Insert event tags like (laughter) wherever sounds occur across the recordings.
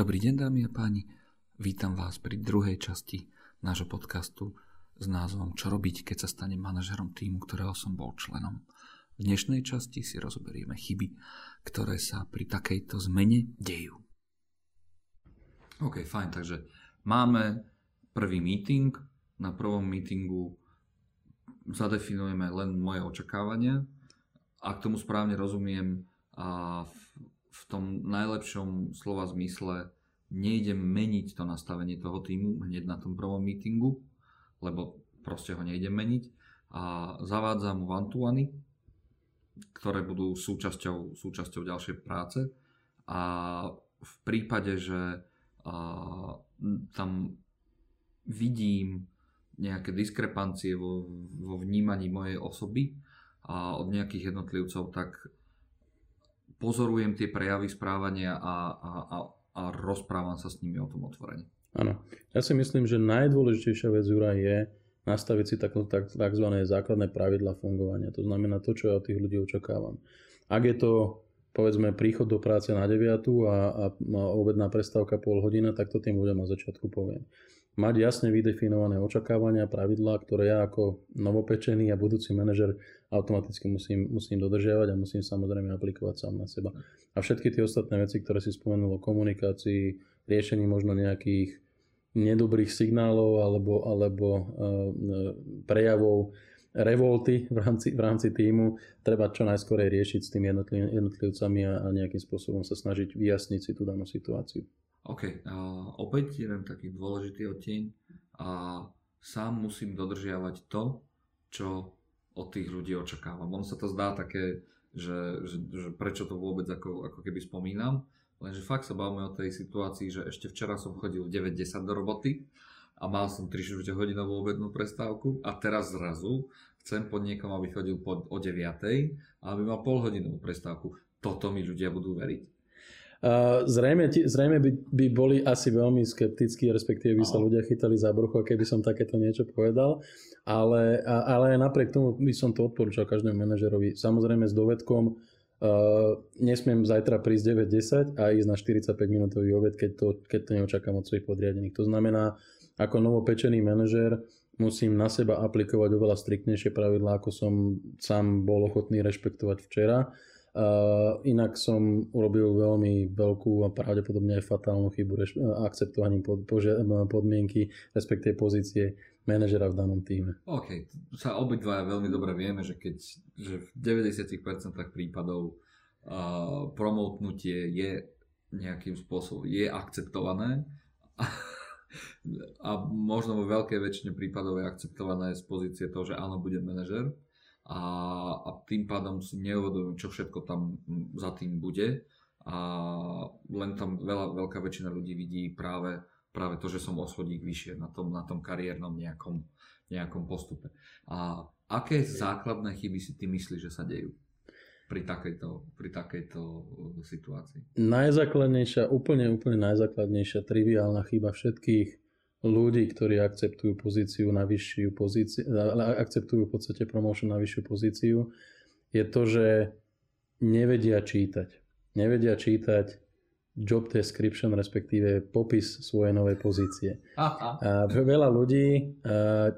Dobrý deň dámy a páni, vítam vás pri druhej časti nášho podcastu s názvom Čo robiť, keď sa stane manažerom týmu, ktorého som bol členom. V dnešnej časti si rozoberieme chyby, ktoré sa pri takejto zmene dejú. OK, fajn, takže máme prvý meeting. Na prvom meetingu zadefinujeme len moje očakávania. Ak tomu správne rozumiem, a v, tom najlepšom slova zmysle nejdem meniť to nastavenie toho týmu hneď na tom prvom meetingu, lebo proste ho nejdem meniť. A zavádzam one ktoré budú súčasťou, súčasťou ďalšej práce. A v prípade, že a, tam vidím nejaké diskrepancie vo, vo vnímaní mojej osoby a od nejakých jednotlivcov, tak pozorujem tie prejavy správania a, a, a, a rozprávam sa s nimi o tom otvorene. Áno. Ja si myslím, že najdôležitejšia vec, Jura, je nastaviť si tak, tak, takzvané základné pravidla fungovania. To znamená to, čo ja od tých ľudí očakávam. Ak je to povedzme príchod do práce na 9 a, a, a obedná prestávka pol hodina, tak to tým ľuďom na začiatku poviem. Mať jasne vydefinované očakávania, pravidlá, ktoré ja ako novopečený a budúci manažer automaticky musím, musím dodržiavať a musím samozrejme aplikovať sám na seba. A všetky tie ostatné veci, ktoré si spomenul o komunikácii, riešení možno nejakých nedobrých signálov alebo, alebo uh, prejavov revolty v rámci, v rámci týmu treba čo najskôr riešiť s tými jednotliv, jednotlivcami a, a nejakým spôsobom sa snažiť vyjasniť si tú danú situáciu. OK, uh, opäť jeden taký dôležitý odtieň a sám musím dodržiavať to, čo od tých ľudí očakávam. Ono sa to zdá také, že, že, že prečo to vôbec ako, ako keby spomínam, Lenže fakt sa bavíme o tej situácii, že ešte včera som chodil 9-10 do roboty a mal som 3 hodinovú obednú prestávku a teraz zrazu chcem pod niekom, aby chodil pod, o 9 a aby mal pol hodinovú prestávku. Toto mi ľudia budú veriť. Uh, zrejme, zrejme by, by boli asi veľmi skeptickí, respektíve by sa ľudia chytali za brucho, keby som takéto niečo povedal. Ale, ale aj napriek tomu by som to odporúčal každému manažerovi. Samozrejme s dovedkom, Uh, nesmiem zajtra prísť 9-10 a ísť na 45 minútový obed, keď to, keď to neočakám od svojich podriadených. To znamená, ako novopečený manažér musím na seba aplikovať oveľa striktnejšie pravidlá, ako som sám bol ochotný rešpektovať včera. Uh, inak som urobil veľmi veľkú a pravdepodobne aj fatálnu chybu reš- akceptovaním pod, pože- podmienky, respektíve pozície manažera v danom týme. OK, sa obidva veľmi dobre vieme, že keď že v 90% prípadov uh, promotnutie je nejakým spôsobom je akceptované (laughs) a, možno vo veľkej väčšine prípadov je akceptované z pozície toho, že áno, budem manažer a, a tým pádom si neuvedomujem, čo všetko tam za tým bude a len tam veľa, veľká väčšina ľudí vidí práve práve to, že som o schodík vyššie na tom, na tom kariérnom nejakom, nejakom postupe. A aké základné chyby si ty myslíš, že sa dejú? Pri takejto, pri takejto uh, situácii? Najzákladnejšia, úplne, úplne najzákladnejšia triviálna chyba všetkých ľudí, ktorí akceptujú pozíciu na vyššiu pozíciu, akceptujú v podstate promotion na vyššiu pozíciu, je to, že nevedia čítať. Nevedia čítať job description, respektíve popis svojej novej pozície. Aha. A veľa ľudí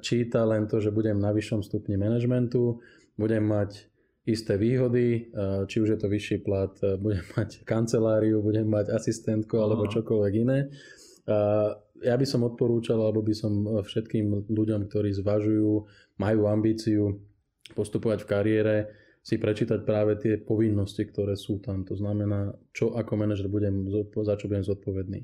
číta len to, že budem na vyššom stupni manažmentu, budem mať isté výhody, či už je to vyšší plat, budem (laughs) mať kanceláriu, budem mať asistentku alebo čokoľvek iné. Ja by som odporúčal, alebo by som všetkým ľuďom, ktorí zvažujú, majú ambíciu postupovať v kariére, si prečítať práve tie povinnosti, ktoré sú tam. To znamená, čo ako manažer budem, za čo budem zodpovedný.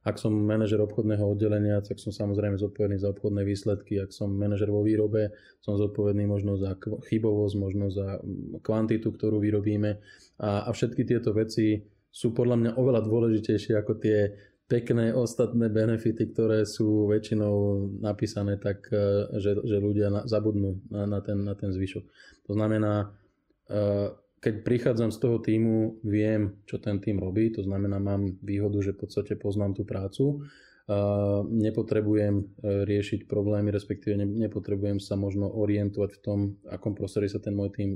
Ak som manažer obchodného oddelenia, tak som samozrejme zodpovedný za obchodné výsledky. Ak som manažer vo výrobe, som zodpovedný možno za chybovosť, možno za mm, kvantitu, ktorú vyrobíme. A, a všetky tieto veci sú podľa mňa oveľa dôležitejšie ako tie pekné ostatné benefity, ktoré sú väčšinou napísané tak, e, že, že ľudia zabudnú na, na, ten, na ten zvyšok. To znamená, keď prichádzam z toho týmu, viem, čo ten tým robí, to znamená, mám výhodu, že v podstate poznám tú prácu, nepotrebujem e, riešiť problémy, respektíve nepotrebujem sa možno orientovať v tom, akom prostredí sa ten môj tým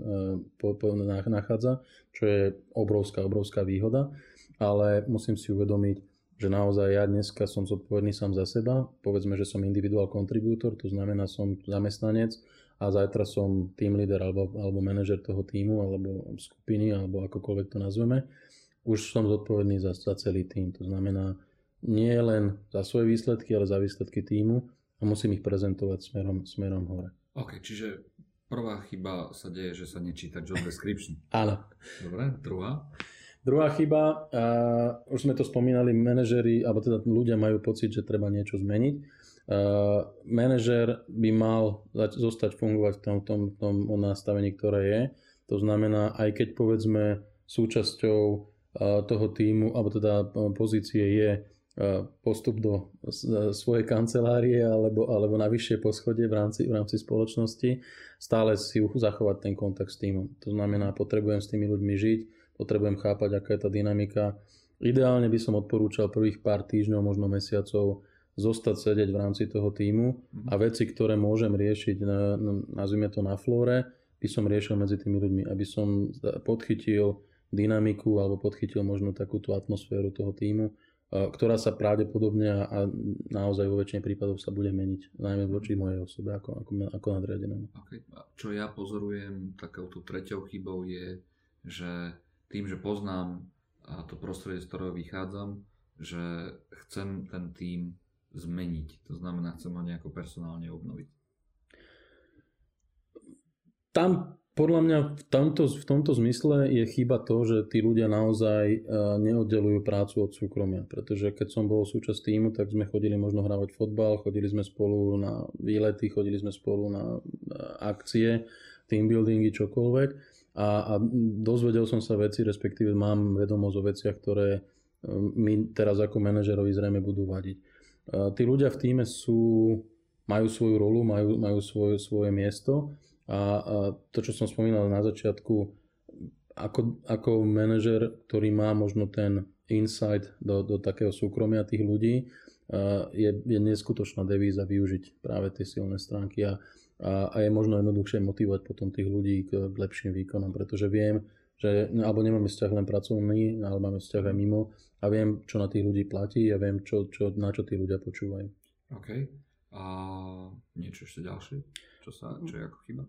nachádza, čo je obrovská, obrovská výhoda, ale musím si uvedomiť, že naozaj ja dneska som zodpovedný sám za seba, povedzme, že som individual contributor, to znamená som zamestnanec a zajtra som team leader alebo, alebo manažer toho týmu alebo skupiny alebo akokoľvek to nazveme, už som zodpovedný za, za celý tým. To znamená nie len za svoje výsledky, ale za výsledky týmu a musím ich prezentovať smerom, smerom hore. OK, čiže prvá chyba sa deje, že sa nečíta job description. (laughs) Áno. Dobre, druhá? Druhá chyba, uh, už sme to spomínali, manažeri, alebo teda ľudia majú pocit, že treba niečo zmeniť. Uh, manažer by mal zostať fungovať v tom, tom, tom nastavení, ktoré je. To znamená, aj keď povedzme súčasťou toho týmu, alebo teda pozície je postup do svojej kancelárie alebo, alebo na vyššie poschodie v rámci, v rámci spoločnosti, stále si zachovať ten kontakt s týmom. To znamená, potrebujem s tými ľuďmi žiť, potrebujem chápať, aká je tá dynamika. Ideálne by som odporúčal prvých pár týždňov, možno mesiacov zostať sedieť v rámci toho týmu mhm. a veci, ktoré môžem riešiť, na, nazvime to na flóre, by som riešil medzi tými ľuďmi, aby som podchytil dynamiku alebo podchytil možno takú tú atmosféru toho týmu, ktorá sa pravdepodobne a naozaj vo väčšine prípadov sa bude meniť, najmä voči mojej osobe ako, ako, ako nadriadenému. Okay. Čo ja pozorujem takouto treťou chybou je, že tým, že poznám to prostredie, z ktorého vychádzam, že chcem ten tým zmeniť. To znamená, chcem ho nejako personálne obnoviť. Tam podľa mňa v tomto, v tomto zmysle je chyba to, že tí ľudia naozaj e, neoddelujú prácu od súkromia. Pretože keď som bol súčasť týmu, tak sme chodili možno hrávať fotbal, chodili sme spolu na výlety, chodili sme spolu na e, akcie, team buildingy, čokoľvek a, a dozvedel som sa veci, respektíve mám vedomosť o veciach, ktoré e, mi teraz ako manažerovi zrejme budú vadiť. E, tí ľudia v týme sú, majú svoju rolu, majú, majú svoje, svoje miesto a, a to, čo som spomínal na začiatku, ako, ako manažer, ktorý má možno ten insight do, do takého súkromia tých ľudí, e, je, je neskutočná devíza využiť práve tie silné stránky. A a, a je možno jednoduchšie motivovať potom tých ľudí k, k lepším výkonom, pretože viem, že no, alebo nemáme vzťah len pracovný, ale máme vzťah aj mimo a viem, čo na tých ľudí platí a viem, čo, čo, na čo tí ľudia počúvajú. OK. A niečo ešte ďalšie? Čo, sa, čo je ako chyba?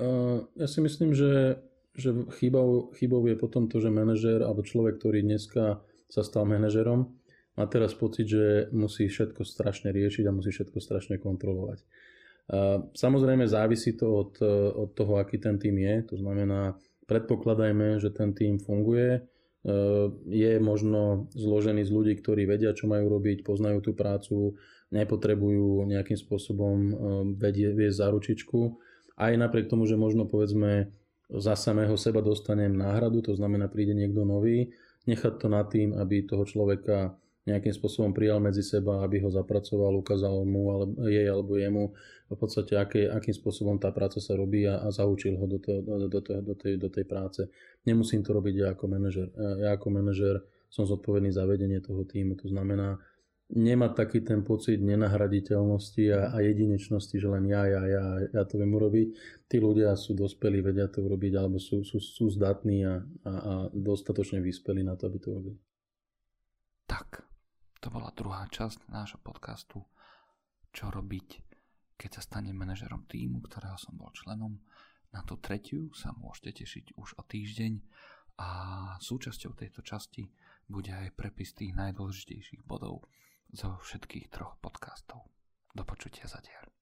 Uh, ja si myslím, že, že chybou, chybou je potom to, že manažér alebo človek, ktorý dneska sa stal manažerom, má teraz pocit, že musí všetko strašne riešiť a musí všetko strašne kontrolovať. Samozrejme závisí to od, od toho, aký ten tým je. To znamená, predpokladajme, že ten tým funguje. Je možno zložený z ľudí, ktorí vedia, čo majú robiť, poznajú tú prácu, nepotrebujú nejakým spôsobom vedieť, viesť za. Aj napriek tomu, že možno povedzme za samého seba dostanem náhradu, to znamená príde niekto nový, nechať to na tým, aby toho človeka nejakým spôsobom prijal medzi seba, aby ho zapracoval, ukázal mu, ale, jej alebo jemu v podstate, aký, akým spôsobom tá práca sa robí a, a zaučil ho do, to, do, do, to, do, tej, do tej práce. Nemusím to robiť ja ako manažer. Ja ako manažer som zodpovedný za vedenie toho týmu. To znamená, nemať taký ten pocit nenahraditeľnosti a, a jedinečnosti, že len ja, ja, ja, ja to viem urobiť. Tí ľudia sú dospelí, vedia to urobiť, alebo sú, sú, sú zdatní a, a, a dostatočne vyspelí na to, aby to robili. Tak, to bola druhá časť nášho podcastu Čo robiť, keď sa stane manažerom týmu, ktorého som bol členom. Na tú tretiu sa môžete tešiť už o týždeň a súčasťou tejto časti bude aj prepis tých najdôležitejších bodov zo všetkých troch podcastov. Do počutia zatiaľ.